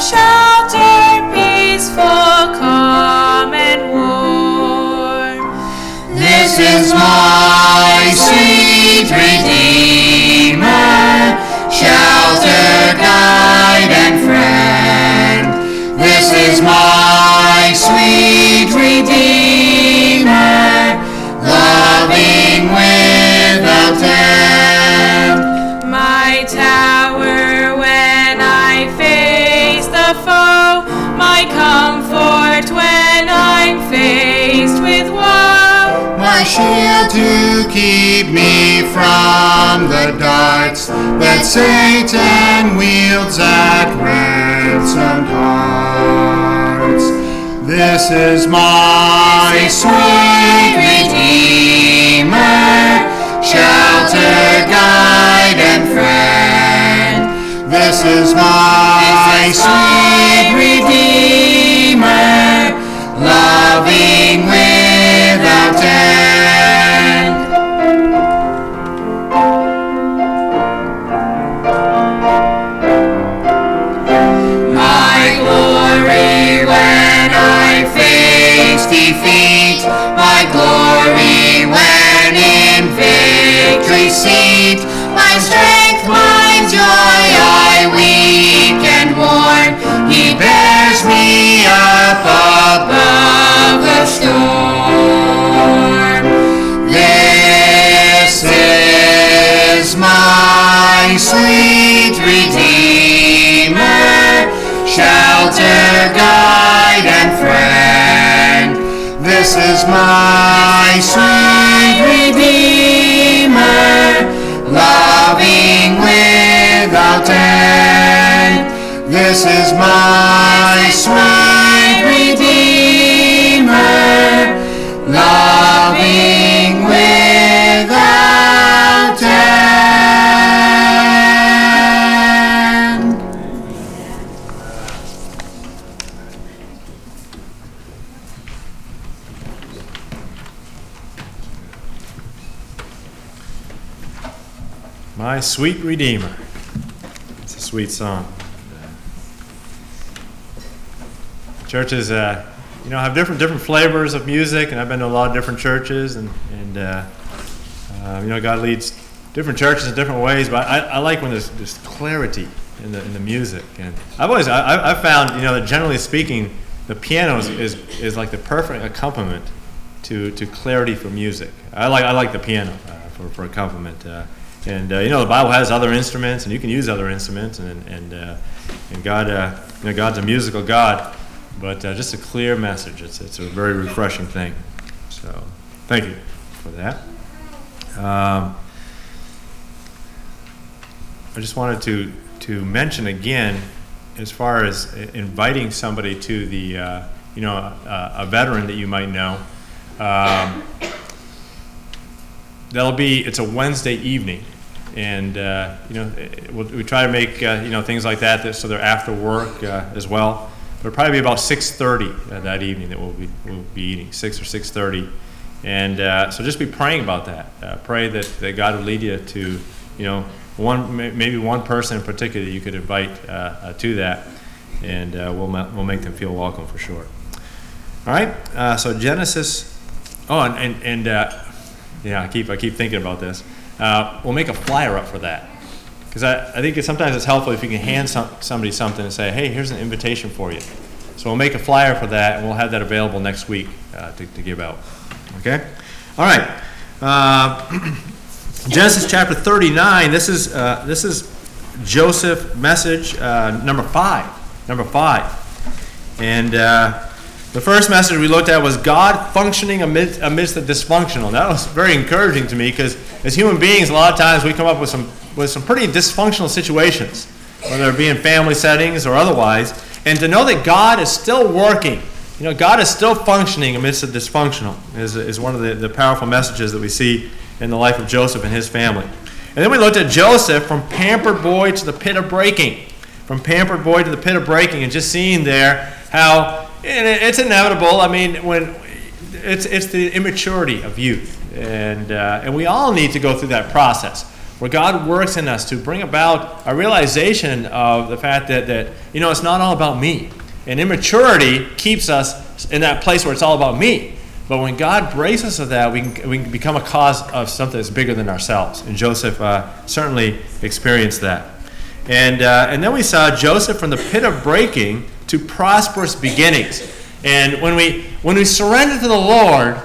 shelter peaceful, calm, and warm. This is my sweet Redeemer, shelter, guide, and friend. This is my sweet Redeemer, my comfort when I'm faced with woe. My shield to keep me from the darts that Satan wields at ransomed hearts. This is my sweet Redeemer, shelter, guide, and friend. This is my sweet Redeemer, loving without end. My glory when I face defeat, my glory when in victory seat, my strength, my up above the storm. This is my sweet Redeemer, shelter, guide, and friend. This is my sweet Redeemer, loving without end. This is my sweet sweet Redeemer. It's a sweet song. Churches, uh, you know, have different different flavors of music, and I've been to a lot of different churches, and and uh, uh, you know, God leads different churches in different ways. But I, I like when there's there's clarity in the in the music, and I've always I, I- found you know that generally speaking, the piano is, is, is like the perfect accompaniment to, to clarity for music. I like I like the piano uh, for for accompaniment. Uh, and uh, you know the Bible has other instruments, and you can use other instruments, and and uh, and God, uh, you know, God's a musical God, but uh, just a clear message. It's it's a very refreshing thing. So thank you for that. Um, I just wanted to to mention again, as far as inviting somebody to the, uh, you know, a, a veteran that you might know. Um, that'll be it's a Wednesday evening, and uh, you know we'll, we try to make uh, you know things like that, that so they're after work uh, as well. It'll probably be about 6:30 uh, that evening that we'll be we'll be eating six or 6:30, and uh, so just be praying about that. Uh, pray that, that God would lead you to you know one maybe one person in particular that you could invite to that, and we'll we'll make them feel welcome for sure. All right, so Genesis. Oh, and and, and yeah, I keep I keep thinking about this. Uh, we'll make a flyer up for that because I, I think it's, sometimes it's helpful if you can hand some, somebody something and say, hey, here's an invitation for you. So we'll make a flyer for that, and we'll have that available next week uh, to, to give out. Okay. All right. Uh, Genesis chapter 39. This is uh, this is Joseph message uh, number five. Number five. And the first message we looked at was God functioning amidst, amidst the dysfunctional. That was very encouraging to me because as human beings, a lot of times we come up with some with some pretty dysfunctional situations, whether it be in family settings or otherwise. And to know that God is still working, you know, God is still functioning amidst the dysfunctional is, is one of the, the powerful messages that we see in the life of Joseph and his family. And then we looked at Joseph from pampered boy to the pit of breaking from pampered boy to the pit of breaking, and just seeing there how it- it's inevitable. I mean, when it's it's the immaturity of youth, and uh, and we all need to go through that process. where God works in us to bring about a realization of the fact that, that you know, it's not all about me. And immaturity keeps us in that place where it's all about me. But when God breaks us of that, we can, we can become a cause of something that's bigger than ourselves. And Joseph uh, certainly experienced that. And, uh, and then we saw Joseph from the pit of breaking to prosperous beginnings. And when we, when we surrender to the Lord,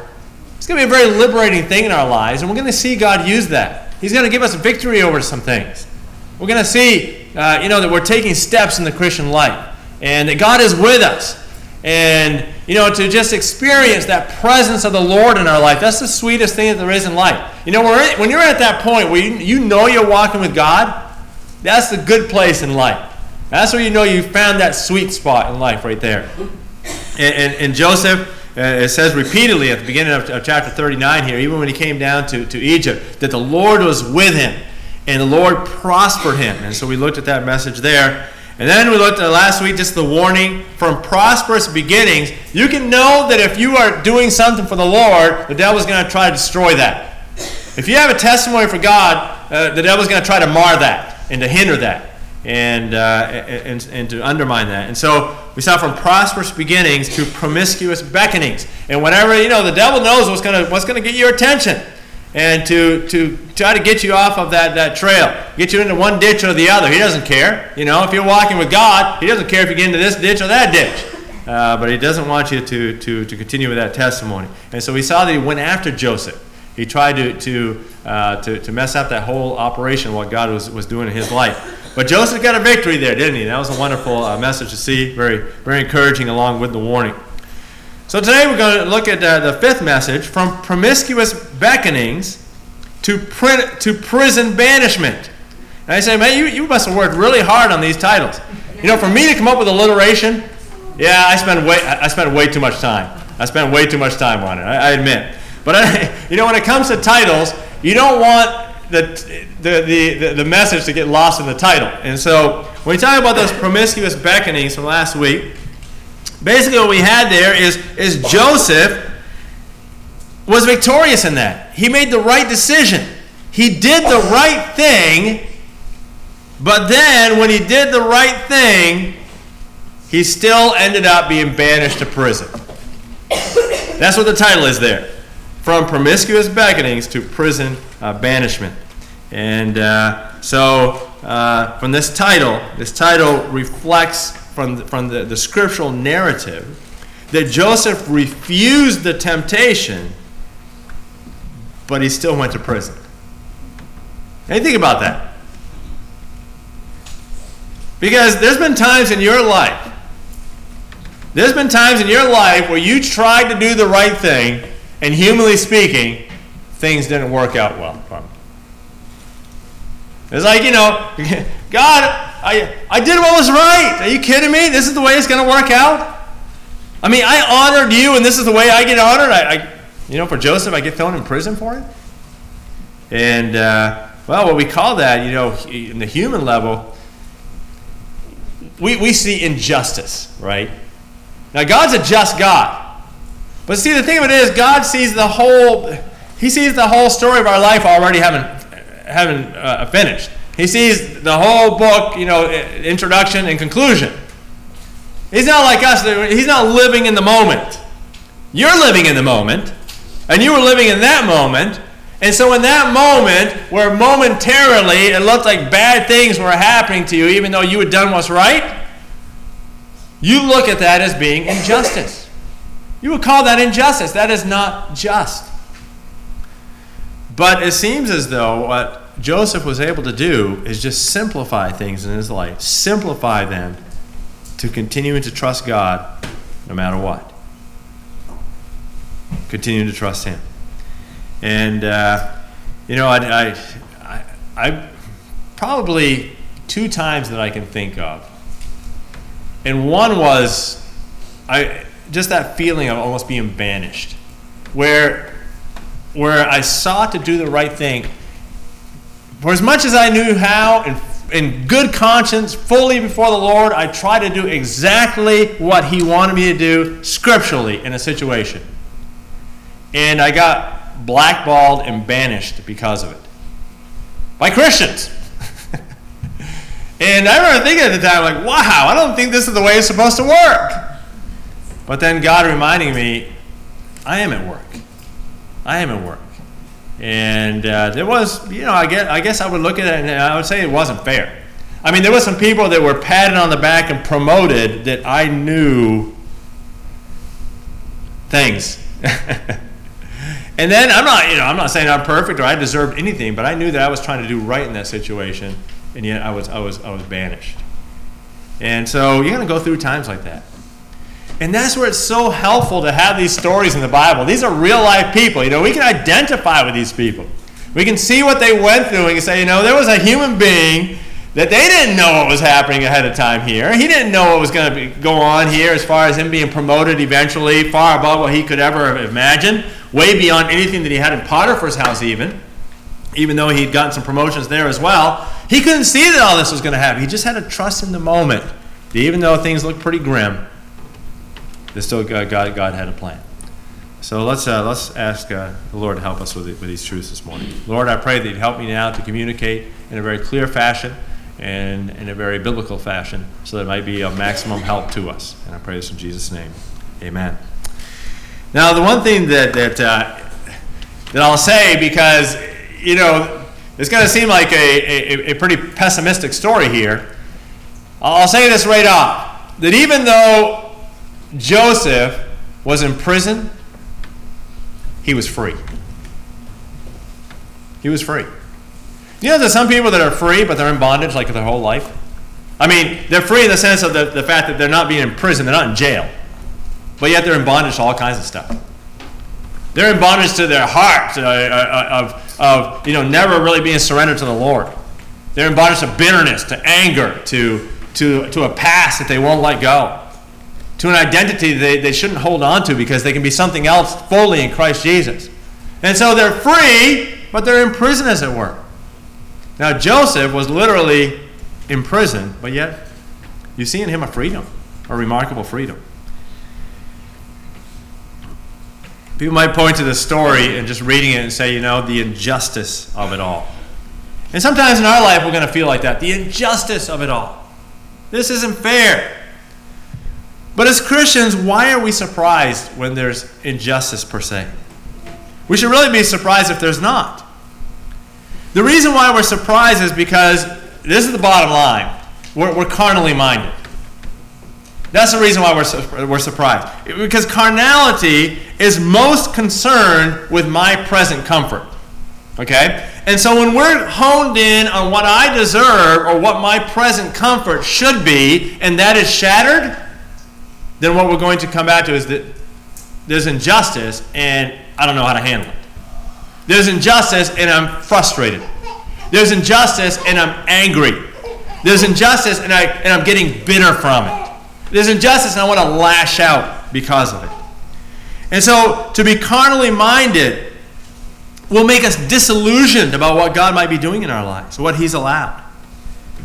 it's going to be a very liberating thing in our lives, and we're going to see God use that. He's going to give us victory over some things. We're going to see, uh, you know, that we're taking steps in the Christian life, and that God is with us. And, you know, to just experience that presence of the Lord in our life, that's the sweetest thing that there is in life. You know, when you're at that point where you, you know you're walking with God, that's the good place in life. That's where you know you found that sweet spot in life right there. And, and, and Joseph, uh, it says repeatedly at the beginning of, of, chapter 39 here, even when he came down to, to Egypt, that the Lord was with him and the Lord prospered him. And so we looked at that message there. And then we looked at last week just the warning from prosperous beginnings. You can know that if you are doing something for the Lord, the devil's going to try to destroy that. If you have a testimony for God, uh, the devil's going to try to mar that and to hinder that and, uh, and, and to undermine that. And so we saw from prosperous beginnings to promiscuous beckonings. And whenever, you know, the devil knows what's going what's gonna get your attention and to, to try to get you off of that, that trail, get you into one ditch or the other. He doesn't care. You know, if you're walking with God, he doesn't care if you get into this ditch or that ditch. Uh, but he doesn't want you to, to, to continue with that testimony. And so we saw that he went after Joseph. He tried to, to, uh, to, to mess up that whole operation, what God was, was doing in his life. But Joseph got a victory there, didn't he? That was a wonderful uh, message to see, very, very encouraging along with the warning. So today we're going to look at uh, the fifth message from promiscuous beckonings to, print, to prison banishment. And I say, man, you, you must have worked really hard on these titles. You know, for me to come up with alliteration, yeah, I spent way, I spent way too much time. I spent way too much time on it, I, I admit. But, I, you know, when it comes to titles, you don't want the, the, the, the message to get lost in the title. And so when we talk about those promiscuous beckonings from last week, basically what we had there is, is Joseph was victorious in that. He made the right decision. He did the right thing, but then when he did the right thing, he still ended up being banished to prison. That's what the title is there. From promiscuous beckonings to prison uh, banishment. And uh, so, uh, from this title, this title reflects from the, from the, the scriptural narrative that Joseph refused the temptation, but he still went to prison. And think about that. Because there's been times in your life, there's been times in your life where you tried to do the right thing, and humanly speaking, things didn't work out well. It's like, you know, God, I, I did what was right. Are you kidding me? This is the way it's going to work out? I mean, I honored you, and this is the way I get honored. I, I you know, for Joseph, I get thrown in prison for it. And, uh, well, what we call that, you know, in the human level, we, we see injustice, right? Now, God's a just God. But see, the thing of it is, God sees the whole, He sees the whole story of our life already having, having uh, finished. He sees the whole book, you know, introduction and conclusion. He's not like us. He's not living in the moment. You're living in the moment, and you were living in that moment. And so, in that moment, where momentarily it looked like bad things were happening to you, even though you had done what's right, you look at that as being injustice. You would call that injustice. That is not just. But it seems as though what Joseph was able to do is just simplify things in his life, simplify them to continuing to trust God no matter what. Continue to trust Him. And, uh, you know, I, I, I, I probably two times that I can think of. And one was, I, just that feeling of almost being banished, where where I sought to do the right thing. For as much as I knew how, and in good conscience, fully before the Lord, I tried to do exactly what He wanted me to do scripturally in a situation. And I got blackballed and banished because of it. by Christians. and I remember thinking at the time, like, wow, I don't think this is the way it's supposed to work. But then God reminding me, I am at work. I am at work. And uh, there was, you know, I guess, I guess I would look at it and I would say it wasn't fair. I mean, there were some people that were patted on the back and promoted that I knew things. and then I'm not, you know, I'm not saying I'm perfect or I deserved anything, but I knew that I was trying to do right in that situation, and yet I was, I was, I was banished. And so you're going to go through times like that. And that's where it's so helpful to have these stories in the Bible. These are real life people. You know, we can identify with these people. We can see what they went through and say, you know, there was a human being that they didn't know what was happening ahead of time here. He didn't know what was going to go on here as far as him being promoted eventually, far above what he could ever have imagined, way beyond anything that he had in Potiphar's house, even. Even though he'd gotten some promotions there as well, he couldn't see that all this was going to happen. He just had to trust in the moment. Even though things looked pretty grim, that still God, God, God had a plan. So let's, uh, let's ask uh, the Lord to help us with, with these truths this morning. Lord, I pray that you'd help me now to communicate in a very clear fashion and in a very biblical fashion so that it might be of maximum help to us. And I pray this in Jesus' name. Amen. Now, the one thing that, that, uh, that I'll say, because, you know, it's going to seem like a, a, a pretty pessimistic story here, I'll say this right off that even though Joseph was in prison, he was free. He was free. You know, there's some people that are free, but they're in bondage like their whole life. I mean, they're free in the sense of the, the fact that they're not being in prison, they're not in jail. But yet they're in bondage to all kinds of stuff. They're in bondage to their heart uh, uh, of, of, you know, never really being surrendered to the Lord. They're in bondage to bitterness, to anger, to, to, to a past that they won't let go, to an identity they, they shouldn't hold on to because they can be something else fully in Christ Jesus. And so they're free, but they're in prison, as it were. Now, Joseph was literally in prison, but yet you see in him a freedom, a remarkable freedom. People might point to the story and just reading it and say, you know, the injustice of it all. And sometimes in our life, we're going to feel like that the injustice of it all. This isn't fair. But as Christians, why are we surprised when there's injustice per se? We should really be surprised if there's not. The reason why we're surprised is because this is the bottom line we're, we're carnally minded. That's the reason why we're, we're surprised. Because carnality is most concerned with my present comfort. Okay? And so when we're honed in on what I deserve or what my present comfort should be, and that is shattered, then what we're going to come back to is that there's injustice and I don't know how to handle it. There's injustice and I'm frustrated. There's injustice and I'm angry. There's injustice and, I, and I'm getting bitter from it. There's injustice and I want to lash out because of it. And so to be carnally minded will make us disillusioned about what God might be doing in our lives, what He's allowed.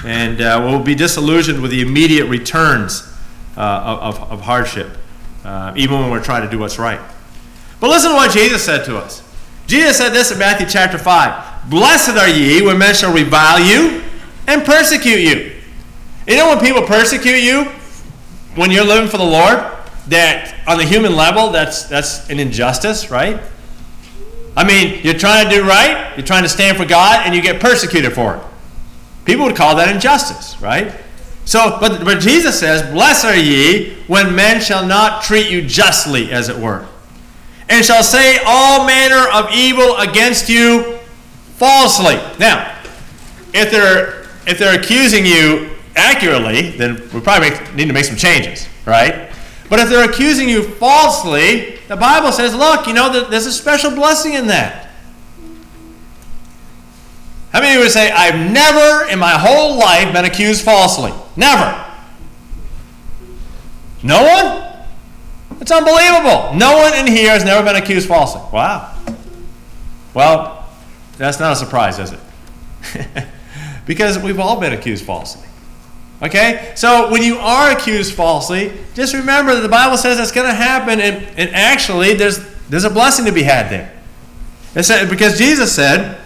And uh, we'll be disillusioned with the immediate returns of, of, hardship, uh, even when we're trying to do what's right. But listen to what Jesus said to us. Jesus said this in Matthew chapter 5 Blessed are ye when men shall revile you and persecute you. You know when people persecute you when you're living for the Lord? That on the human level, that's, that's an injustice, right? I mean, you're trying to do right, you're trying to stand for God, and you get persecuted for it. People would call that injustice, right? So, but, but Jesus says, Blessed are ye when men shall not treat you justly, as it were and shall say all manner of evil against you falsely. Now, if they're if they're accusing you accurately, then we probably make, need to make some changes, right? But if they're accusing you falsely, the Bible says, look, you know, there's a special blessing in that. How many of you would say, I've never in my whole life been accused falsely? Never. No one? It's unbelievable. No one in here has never been accused falsely. Wow. Well, that's not a surprise, is it? because we've all been accused falsely. Okay? So when you are accused falsely, just remember that the Bible says that's going to happen, and, and actually, there's, there's a blessing to be had there. It said, because Jesus said,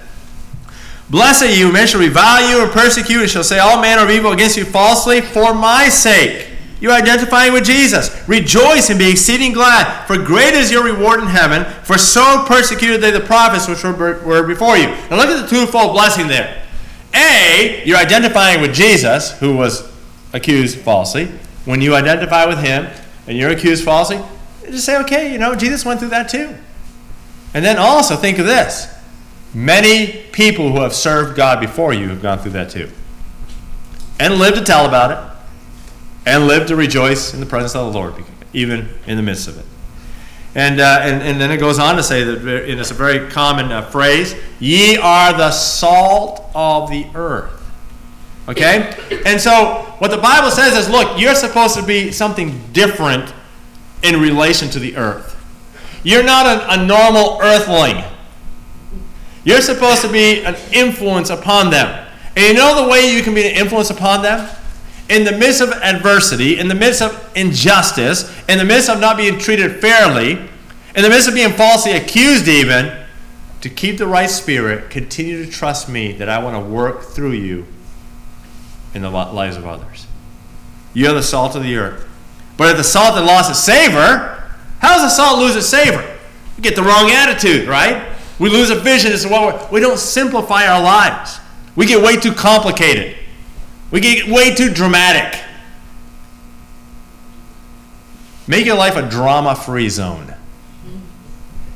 Blessed are you, men shall revile you and persecute, and shall say all manner of evil against you falsely for my sake. You are identifying with Jesus. Rejoice and be exceeding glad, for great is your reward in heaven, for so persecuted they the prophets which were before you. Now look at the twofold blessing there. A, you're identifying with Jesus, who was accused falsely. When you identify with him and you're accused falsely, just say, okay, you know, Jesus went through that too. And then also think of this Many people who have served God before you have gone through that too. And lived to tell about it. And lived to rejoice in the presence of the Lord, even in the midst of it. And, uh, and, and then it goes on to say that and it's a very common uh, phrase ye are the salt of the earth. Okay? And so what the Bible says is look, you're supposed to be something different in relation to the earth. You're not a, a normal earthling. You're supposed to be an influence upon them. And you know the way you can be an influence upon them? In the midst of adversity, in the midst of injustice, in the midst of not being treated fairly, in the midst of being falsely accused, even, to keep the right spirit, continue to trust me that I want to work through you in the lives of others. You're the salt of the earth. But if the salt had lost its savor, how does the salt lose its savor? You get the wrong attitude, right? We lose a vision as to what we don't simplify our lives. We get way too complicated. We get way too dramatic. Make your life a drama-free zone.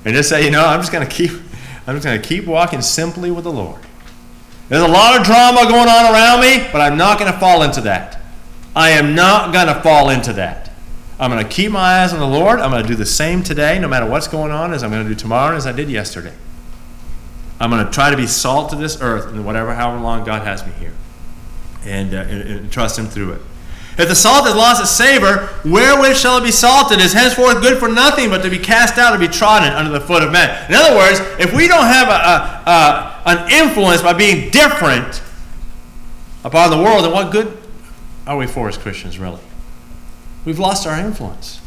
And just say, you know, I'm just to keep I'm just to keep walking simply with the Lord. There's a lot of drama going on around me, but I'm not to fall into that. I am not to fall into that. I'm to keep my eyes on the Lord. I'm to do the same today, no matter what's going on, as I'm to do tomorrow as I did yesterday. I'm going to try to be salt to this earth and whatever, however long God has me here, and, uh, and, and trust Him through it. If the salt has lost its savor, wherewith shall it be salted? Is henceforth good for nothing but to be cast out and be trodden under the foot of men. In other words, if we don't have a, a, a, an influence by being different upon the world, then what good are we for as Christians, really? We've lost our influence.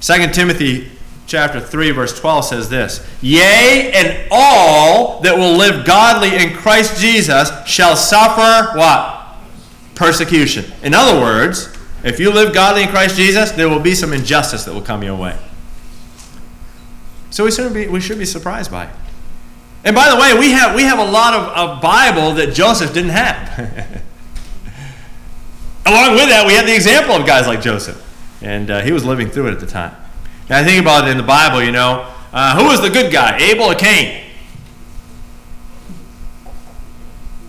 2 Timothy chapter 3 verse 12 says this yea and all that will live godly in christ jesus shall suffer what? Persecution. In other words if you live godly in christ jesus there will be some injustice that will come your way. So we should be, we should be surprised by it. And by the way we have, we have a lot of, of bible that joseph didn't have. Along with that we have the example of guys like joseph. And uh, he was living through it at the time I think about it in the Bible, you know, uh, who was the good guy, Abel or Cain?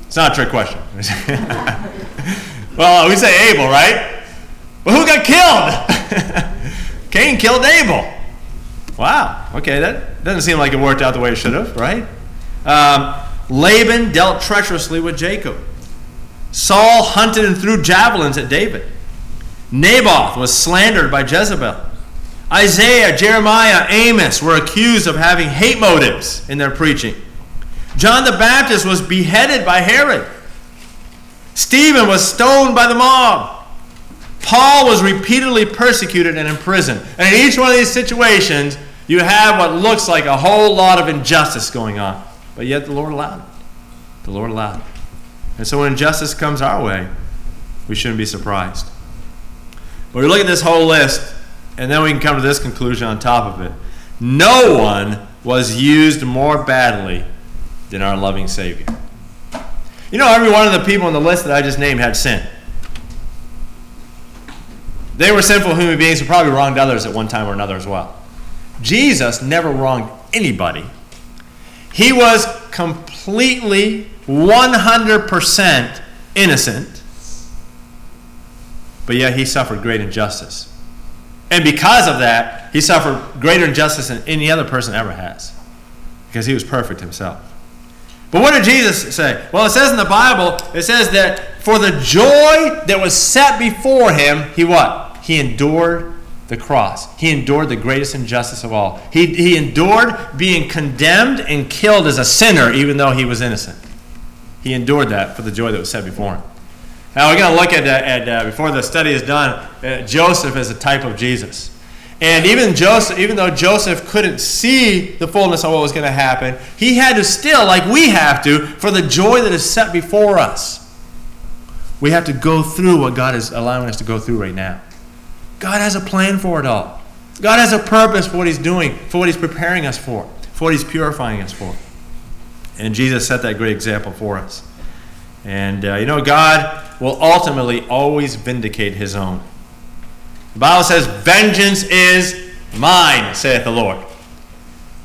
It's not a trick question. well, we say Abel, right? But who got killed? Cain killed Abel. Wow. Okay, that doesn't seem like it worked out the way it should have, right? Um, Laban dealt treacherously with Jacob. Saul hunted and threw javelins at David. Naboth was slandered by Jezebel. Isaiah, Jeremiah, Amos were accused of having hate motives in their preaching. John the Baptist was beheaded by Herod. Stephen was stoned by the mob. Paul was repeatedly persecuted and imprisoned. And in each one of these situations, you have what looks like a whole lot of injustice going on. But yet the Lord allowed it. The Lord allowed it. And so when injustice comes our way, we shouldn't be surprised. But we look at this whole list and then we can come to this conclusion on top of it. No one was used more badly than our loving Savior. You know, every one of the people on the list that I just named had sin. They were sinful human beings who probably wronged others at one time or another as well. Jesus never wronged anybody. He was completely 100% innocent, but yet he suffered great injustice. And because of that, he suffered greater injustice than any other person ever has. Because he was perfect himself. But what did Jesus say? Well, it says in the Bible, it says that for the joy that was set before him, he what? He endured the cross. He endured the greatest injustice of all. He, he endured being condemned and killed as a sinner, even though he was innocent. He endured that for the joy that was set before him. Now we're going to look at, uh, at uh, before the study is done, uh, Joseph as a type of Jesus. And even Joseph, even though Joseph couldn't see the fullness of what was going to happen, he had to still, like we have to, for the joy that is set before us. We have to go through what God is allowing us to go through right now. God has a plan for it all. God has a purpose for what He's doing, for what He's preparing us for, for what He's purifying us for. And Jesus set that great example for us. And uh, you know, God will ultimately always vindicate His own. The Bible says, Vengeance is mine, saith the Lord.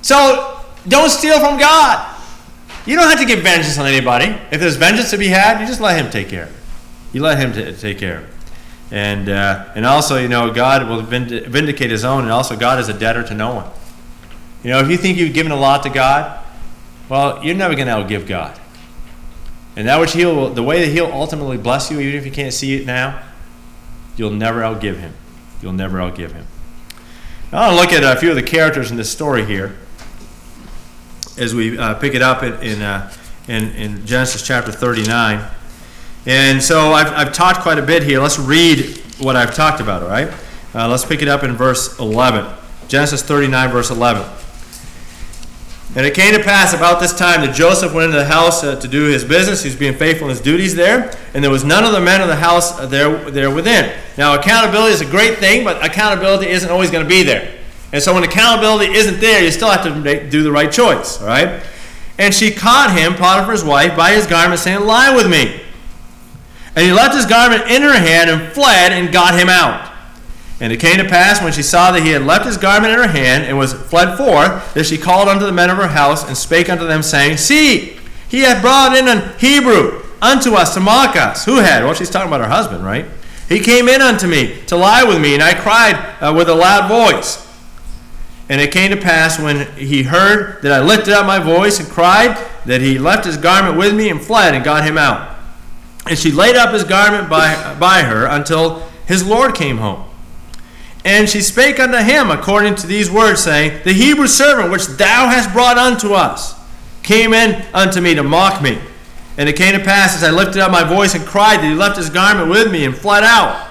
So don't steal from God. You don't have to get vengeance on anybody. If there's vengeance to be had, you just let Him take care of it. You let Him t- take care of it. And, uh, and also, you know, God will vind- vindicate His own, and also, God is a debtor to no one. You know, if you think you've given a lot to God, well, you're never going to outgive God. And that which He'll, the way that He'll ultimately bless you, even if you can't see it now, you'll never outgive Him. You'll never outgive Him. Now, I want to look at a few of the characters in this story here as we uh, pick it up in, in, uh, in, in Genesis chapter 39. And so I've, I've talked quite a bit here. Let's read what I've talked about, all right? Uh, let's pick it up in verse 11. Genesis 39, verse 11. And it came to pass about this time that Joseph went into the house uh, to do his business. He was being faithful in his duties there. And there was none of the men of the house there, there within. Now, accountability is a great thing, but accountability isn't always going to be there. And so when accountability isn't there, you still have to make, do the right choice, all right? And she caught him, Potiphar's wife, by his garment, saying, Lie with me. And he left his garment in her hand and fled and got him out. And it came to pass when she saw that he had left his garment in her hand and was fled forth, that she called unto the men of her house and spake unto them, saying, See, he hath brought in an Hebrew unto us to mock us. Who had? Well, she's talking about her husband, right? He came in unto me to lie with me, and I cried uh, with a loud voice. And it came to pass when he heard that I lifted up my voice and cried, that he left his garment with me and fled and got him out. And she laid up his garment by, by her until his Lord came home. And she spake unto him according to these words, saying, The Hebrew servant which thou hast brought unto us came in unto me to mock me. And it came to pass as I lifted up my voice and cried that he left his garment with me and fled out.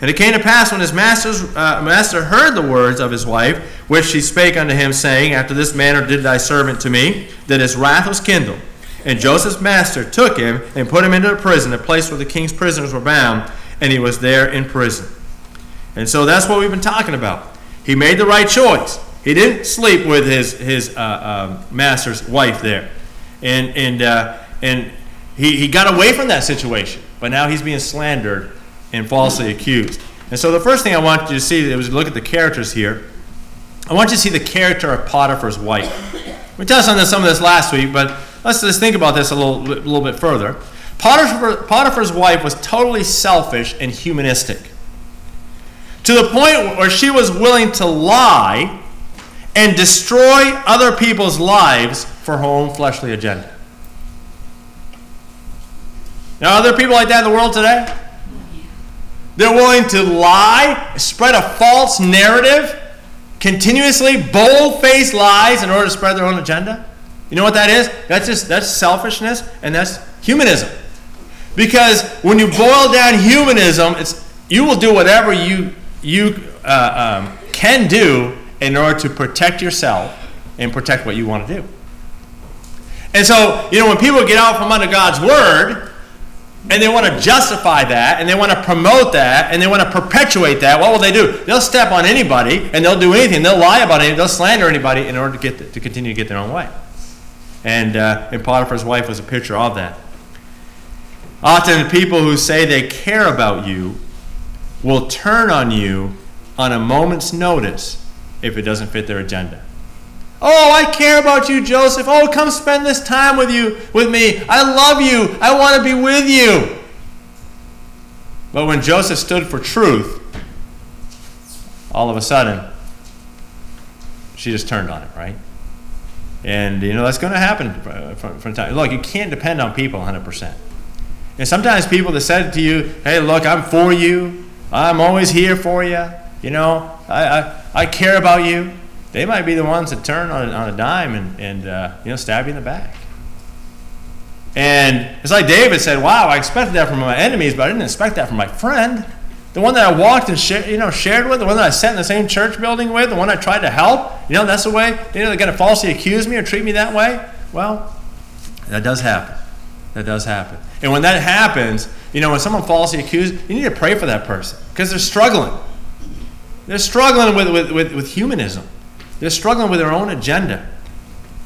And it came to pass when his master's, uh, master heard the words of his wife, which she spake unto him, saying, After this manner did thy servant to me, that his wrath was kindled. And Joseph's master took him and put him into a prison, a place where the king's prisoners were bound, and he was there in prison. And so that's what we've been talking about. He made the right choice. He didn't sleep with his, his uh, um, master's wife there. And, and, uh, and he, he got away from that situation, but now he's being slandered and falsely accused. And so the first thing I want you to see was look at the characters here. I want you to see the character of Potiphar's wife. We touched on this, some of this last week, but let's just think about this a little, little bit further. Potiphar, Potiphar's wife was totally selfish and humanistic to the point where she was willing to lie and destroy other people's lives for her own fleshly agenda. Now, are there people like that in the world today? They're willing to lie, spread a false narrative, continuously bold-faced lies in order to spread their own agenda. You know what that is? That's just that's selfishness and that's humanism. Because when you boil down humanism, it's you will do whatever you you uh, um, can do in order to protect yourself and protect what you want to do. And so, you know, when people get out from under God's word and they want to justify that and they want to promote that and they want to perpetuate that, what will they do? They'll step on anybody and they'll do anything. They'll lie about it. They'll slander anybody in order to get the, to continue to get their own way. And, uh, and Potiphar's wife was a picture of that. Often, people who say they care about you will turn on you on a moment's notice if it doesn't fit their agenda. Oh, I care about you, Joseph. Oh, come spend this time with you with me. I love you. I want to be with you. But when Joseph stood for truth, all of a sudden, she just turned on it, right? And you know that's going to happen uh, from, from time. Look, you can't depend on people 100%. And sometimes people that said to you, "Hey, look, I'm for you. I'm always here for you. You know, I, I, I care about you." They might be the ones that turn on, on a dime and, and uh, you know stab you in the back. And it's like David said, "Wow, I expected that from my enemies, but I didn't expect that from my friend." the one that I walked and shared, you know, shared with, the one that I sat in the same church building with, the one I tried to help. You know, that's the way, you know, they're going to falsely accuse me or treat me that way. Well, that does happen. That does happen. And when that happens, you know, when someone falsely accuses, you need to pray for that person because they're struggling. They're struggling with, with, with, with, humanism. They're struggling with their own agenda.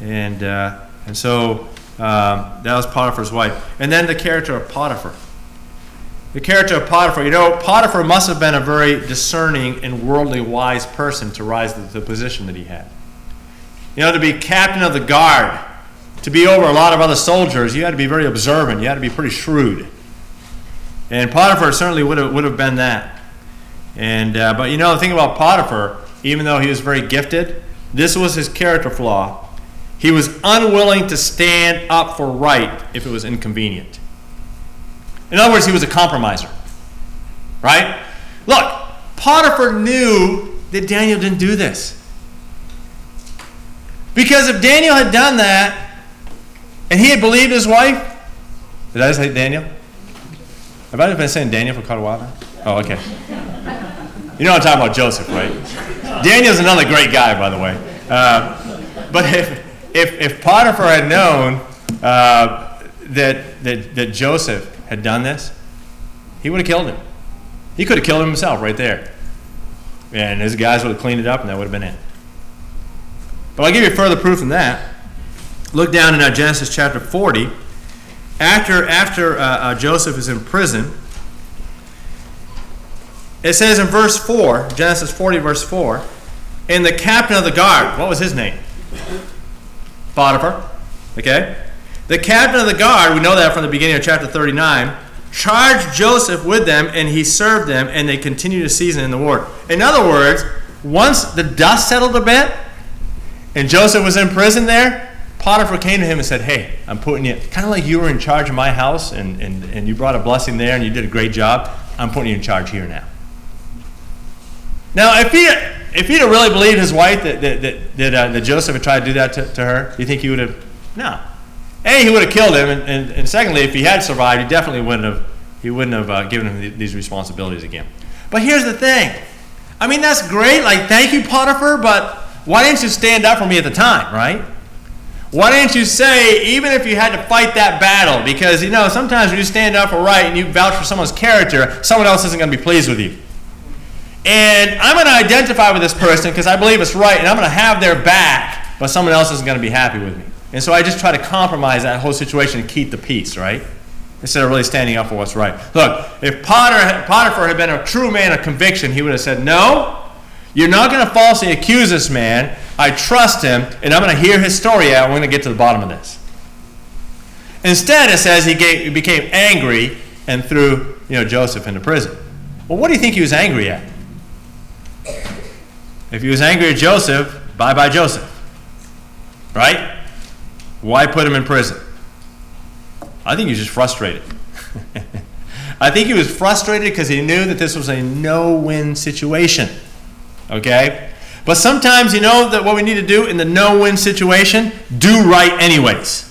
And, uh, and so um, that was Potiphar's wife. And then the character of Potiphar. The character of Potiphar. You know, Potiphar must have been a very discerning and worldly wise person to rise to the position that he had. You know, to be captain of the guard, to be over a lot of other soldiers, you had to be very observant. You had to be pretty shrewd. And Potiphar certainly would have, would have been that. And, uh, but you know, the thing about Potiphar, even though he was very gifted, this was his character flaw. He was unwilling to stand up for right if it was inconvenient. In other words, he was a compromiser. Right? Look, Potiphar knew that Daniel didn't do this. Because if Daniel had done that and he had believed his wife, did I say Daniel? Have I been saying Daniel for quite a while now? Oh, okay. You know I'm talking about Joseph, right? Daniel's another great guy, by the way. Uh, but if, if, if Potiphar had known uh, that, that, that Joseph had done this, he would have killed him. He could have killed him himself right there. And his guys would have cleaned it up, and that would have been it. But I'll give you further proof than that. Look down in uh, Genesis chapter 40. After, after uh, uh, Joseph is in prison, it says in verse 4, Genesis 40, verse 4, and the captain of the guard, what was his name? Potiphar. Okay? The captain of the guard, we know that from the beginning of chapter 39, charged Joseph with them, and he served them, and they continued to season in the war. In other words, once the dust settled a bit, and Joseph was in prison there, Potiphar came to him and said, Hey, I'm putting you, kind of like you were in charge of my house, and, and, and you brought a blessing there, and you did a great job. I'm putting you in charge here now. Now, if he, if he'd have really believed his wife that, that, that, that, uh, that Joseph had tried to do that to, to her, do you think he would have? No. A, he would have killed him, and, and, and, secondly, if he had survived, he definitely wouldn't have, he wouldn't have uh, given him these responsibilities again. But here's the thing. I mean, that's great. Like, thank you, Potiphar, but why didn't you stand up for me at the time, right? Why didn't you say, even if you had to fight that battle? Because, you know, sometimes when you stand up for right and you vouch for someone's character, someone else isn't going to be pleased with you. And I'm going to identify with this person because I believe it's right, and I'm going to have their back, but someone else isn't going to be happy with me. And so I just try to compromise that whole situation and keep the peace, right? Instead of really standing up for what's right. Look, if Potter, Potiphar had been a true man of conviction, he would have said, No, you're not going to falsely accuse this man. I trust him, and I'm going to hear his story out. I'm going to get to the bottom of this. Instead, it says he, gave, he became angry and threw you know, Joseph into prison. Well, what do you think he was angry at? If he was angry at Joseph, bye bye Joseph. Right? Why put him in prison? I think he was just frustrated. I think he was frustrated because he knew that this was a no win situation. Okay? But sometimes, you know, that what we need to do in the no win situation? Do right anyways.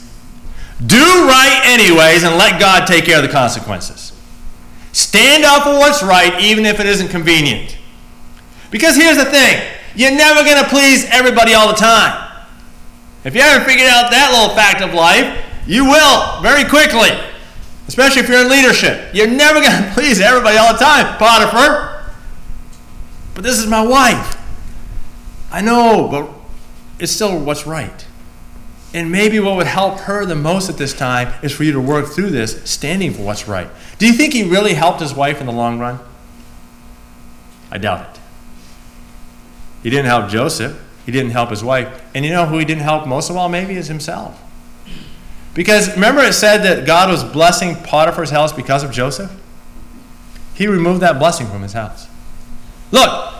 Do right anyways and let God take care of the consequences. Stand up for what's right, even if it isn't convenient. Because here's the thing you're never going to please everybody all the time. If you haven't figured out that little fact of life, you will very quickly, especially if you're in leadership. You're never going to please everybody all the time, Potiphar. But this is my wife. I know, but it's still what's right. And maybe what would help her the most at this time is for you to work through this, standing for what's right. Do you think he really helped his wife in the long run? I doubt it. He didn't help Joseph. He didn't help his wife. And you know who he didn't help most of all? Maybe is himself. Because remember it said that God was blessing Potiphar's house because of Joseph? He removed that blessing from his house. Look,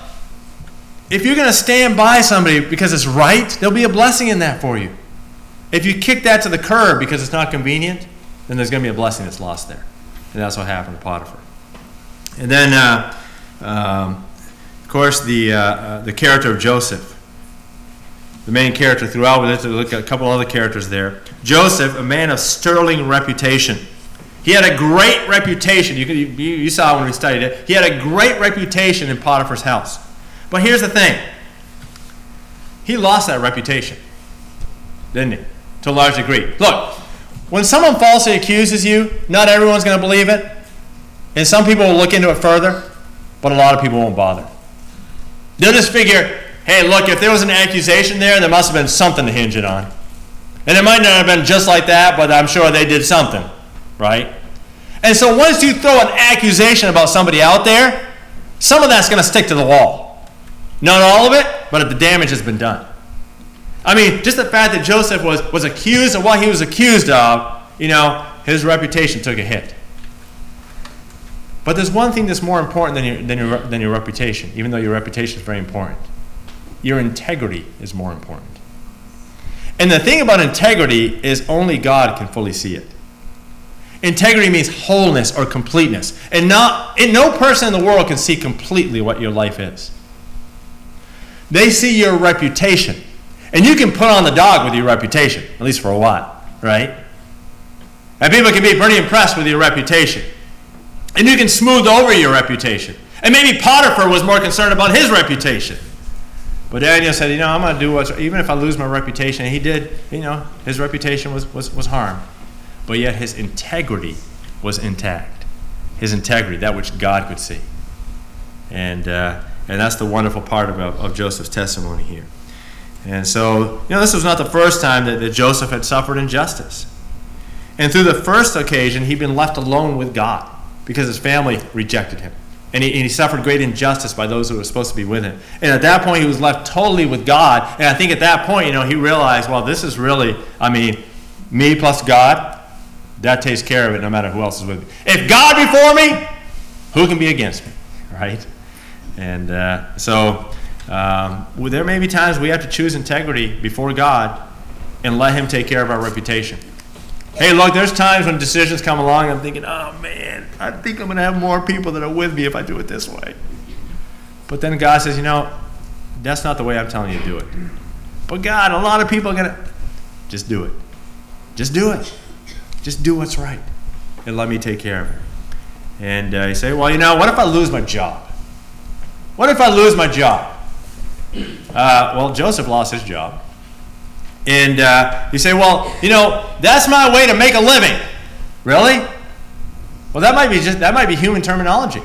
if you're going to stand by somebody because it's right, there'll be a blessing in that for you. If you kick that to the curb because it's not convenient, then there's going to be a blessing that's lost there. And that's what happened to Potiphar. And then, uh, um, of course, the, uh, uh, the character of Joseph the main character throughout. We look at a couple other characters there. Joseph, a man of sterling reputation. He had a great reputation. You, you, you saw when we studied it. He had a great reputation in Potiphar's house. But here's the thing he lost that reputation, didn't he? To a large degree. Look, when someone falsely accuses you, not everyone's going to believe it. And some people will look into it further, but a lot of people won't bother. They'll just figure, hey, look, if there was an accusation there, there must have been something to hinge it on. And it might not have been just like that, but I'm sure they did something, right? And so once you throw an accusation about somebody out there, some of that's going to stick to the wall. Not all of it, but the damage has been done. I mean, just the fact that Joseph was, was accused of what he was accused of, you know, his reputation took a hit. But there's one thing that's more important than your, than your, than your reputation, even though your reputation is very important. Your integrity is more important. And the thing about integrity is only God can fully see it. Integrity means wholeness or completeness. And not and no person in the world can see completely what your life is. They see your reputation. And you can put on the dog with your reputation, at least for a while, right? And people can be pretty impressed with your reputation. And you can smooth over your reputation. And maybe Potiphar was more concerned about his reputation. But Daniel said, you know, I'm going to do what's, even if I lose my reputation. And he did, you know, his reputation was, was, was harmed. But yet his integrity was intact. His integrity, that which God could see. And, uh, and that's the wonderful part of, of Joseph's testimony here. And so, you know, this was not the first time that, that Joseph had suffered injustice. And through the first occasion, he'd been left alone with God because his family rejected him. And he, and he, suffered great injustice by those who were supposed to be with him. And at that point, he was left totally with God. And I think at that point, you know, he realized, well, this is really, I mean, me plus God, that takes care of it no matter who else is with me. If God before me, who can be against me? Right? And uh, so um, well, there may be times we have to choose integrity before God and let Him take care of our reputation. Hey, look, there's times when decisions come along, and I'm thinking, oh man, I think I'm going to have more people that are with me if I do it this way. But then God says, you know, that's not the way I'm telling you to do it. But God, a lot of people are going to, just do it. Just do it. Just do what's right. And let me take care of it. And uh, you say, well, you know, what if I lose my job? What if I lose my job? Uh, well, Joseph lost his job. And uh, you say, well, you know, that's my way to make a living. Really? Well, that might be just that might be human terminology.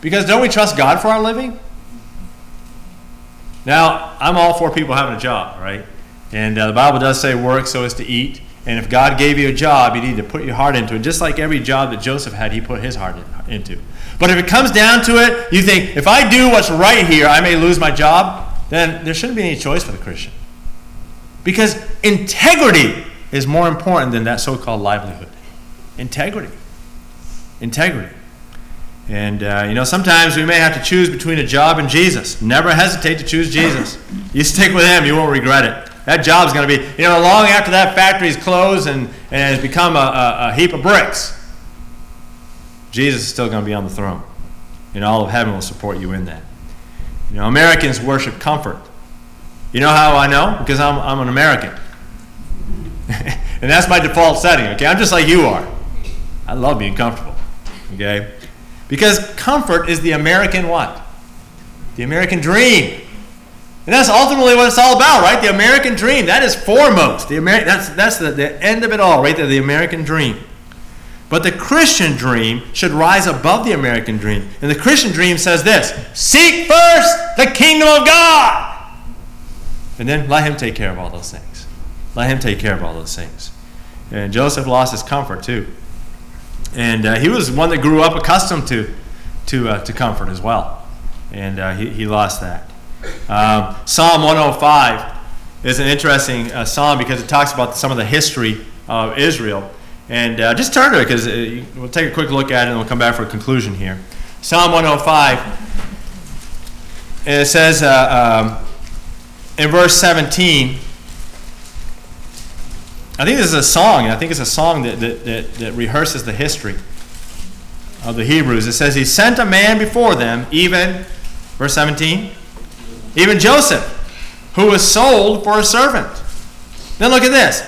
Because don't we trust God for our living? Now, I'm all for people having a job, right? And uh, the Bible does say work so as to eat. And if God gave you a job, you need to put your heart into it. Just like every job that Joseph had, he put his heart into. But if it comes down to it, you think, if I do what's right here, I may lose my job, then there shouldn't be any choice for the Christian. Because integrity is more important than that so called livelihood. Integrity. Integrity. And, uh, you know, sometimes we may have to choose between a job and Jesus. Never hesitate to choose Jesus. You stick with him, you won't regret it. That job's going to be, you know, long after that factory's closed and, and has become a, a, a heap of bricks Jesus is still going to be on the throne. And all of heaven will support you in that. You know, Americans worship comfort. You know how I know? Because I'm, I'm an American. and that's my default setting, okay? I'm just like you are. I love being comfortable, okay? Because comfort is the American what? The American dream. And that's ultimately what it's all about, right? The American dream. That is foremost. The Ameri- that's that's the, the end of it all, right there, the American dream. But the Christian dream should rise above the American dream. And the Christian dream says this Seek first the kingdom of God. And then let Him take care of all those things. Let Him take care of all those things. And Joseph lost his comfort too. And uh, he was one that grew up accustomed to, to, uh, to comfort as well. And uh, he, he lost that. Um, psalm 105 is an interesting uh, psalm because it talks about some of the history of Israel. And uh, just turn to it because uh, we'll take a quick look at it and we'll come back for a conclusion here. Psalm 105, and it says uh, um, in verse 17, I think this is a song, I think it's a song that, that, that, that rehearses the history of the Hebrews. It says, He sent a man before them, even, verse 17, even Joseph, who was sold for a servant. Then look at this,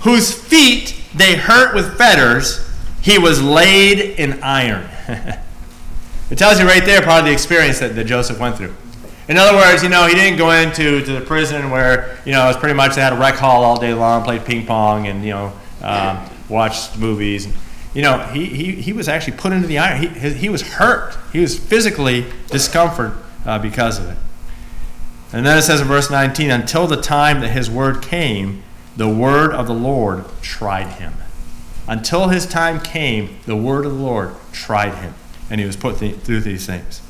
whose feet they hurt with fetters, he was laid in iron. it tells you right there part of the experience that, that Joseph went through. In other words, you know, he didn't go into to the prison where, you know, it was pretty much they had a rec hall all day long, played ping pong, and, you know, um, watched movies. You know, he, he, he was actually put into the iron. He, he was hurt. He was physically discomfort uh, because of it. And then it says in verse 19, until the time that his word came, the word of the Lord tried him. Until his time came, the word of the Lord tried him. And he was put th- through these things.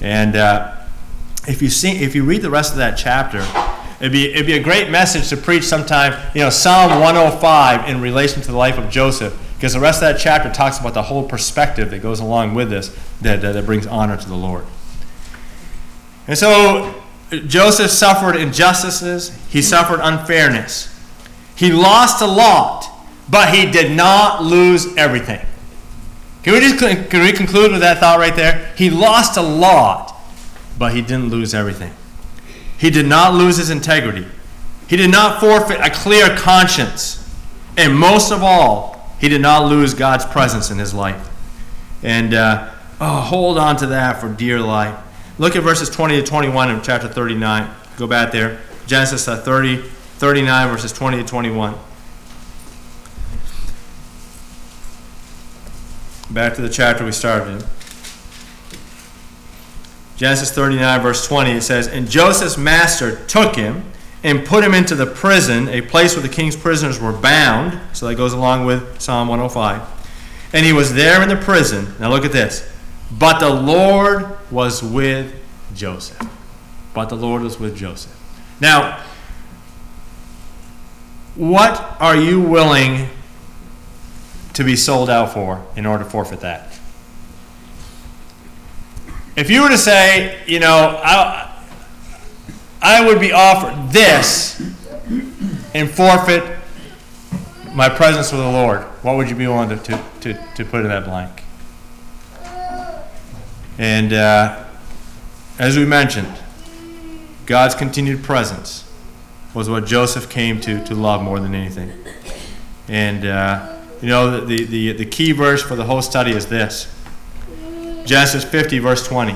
And uh, if you see, if you read the rest of that chapter, it'd be it'd be a great message to preach sometime. You know, Psalm 105 in relation to the life of Joseph, because the rest of that chapter talks about the whole perspective that goes along with this that, that, that brings honor to the Lord. And so Joseph suffered injustices. He suffered unfairness. He lost a lot, but he did not lose everything. Can we just can we conclude with that thought right there? He lost a lot, but he didn't lose everything. He did not lose his integrity. He did not forfeit a clear conscience. And most of all, he did not lose God's presence in his life. And uh, oh, hold on to that for dear life. Look at verses 20 to 21 of chapter 39. Go back there. Genesis uh, 30, 39, verses 20 to 21. Back to the chapter we started in. Genesis 39, verse 20, it says, And Joseph's master took him and put him into the prison, a place where the king's prisoners were bound. So that goes along with Psalm 105. And he was there in the prison. Now look at this. But the Lord was with Joseph. But the Lord was with Joseph. Now, what are you willing to be sold out for in order to forfeit that? If you were to say, you know, I, I would be offered this and forfeit my presence with the Lord, what would you be willing to, to, to, to put in that blank? And uh, as we mentioned, God's continued presence was what Joseph came to, to love more than anything. And, uh, you know, the, the, the key verse for the whole study is this Genesis 50, verse 20.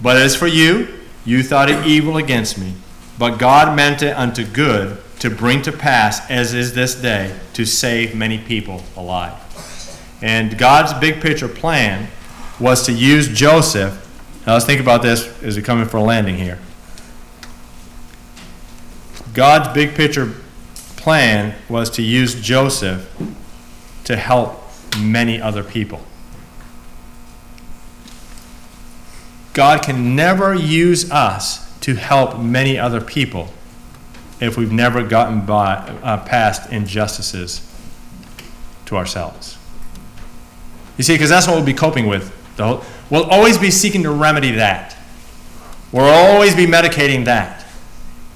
But as for you, you thought it evil against me, but God meant it unto good to bring to pass, as is this day, to save many people alive. And God's big picture plan was to use Joseph. Now let's think about this as we come in for a landing here. God's big picture plan was to use Joseph to help many other people. God can never use us to help many other people if we've never gotten by, uh, past injustices to ourselves. You see, because that's what we'll be coping with. We'll always be seeking to remedy that. We'll always be medicating that.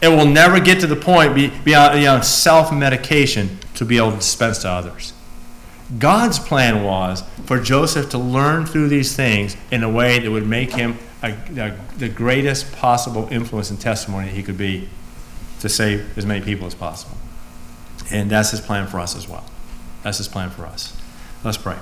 It will never get to the point beyond you know, self medication to be able to dispense to others. God's plan was for Joseph to learn through these things in a way that would make him a, a, the greatest possible influence and testimony he could be to save as many people as possible. And that's his plan for us as well. That's his plan for us. Let's pray.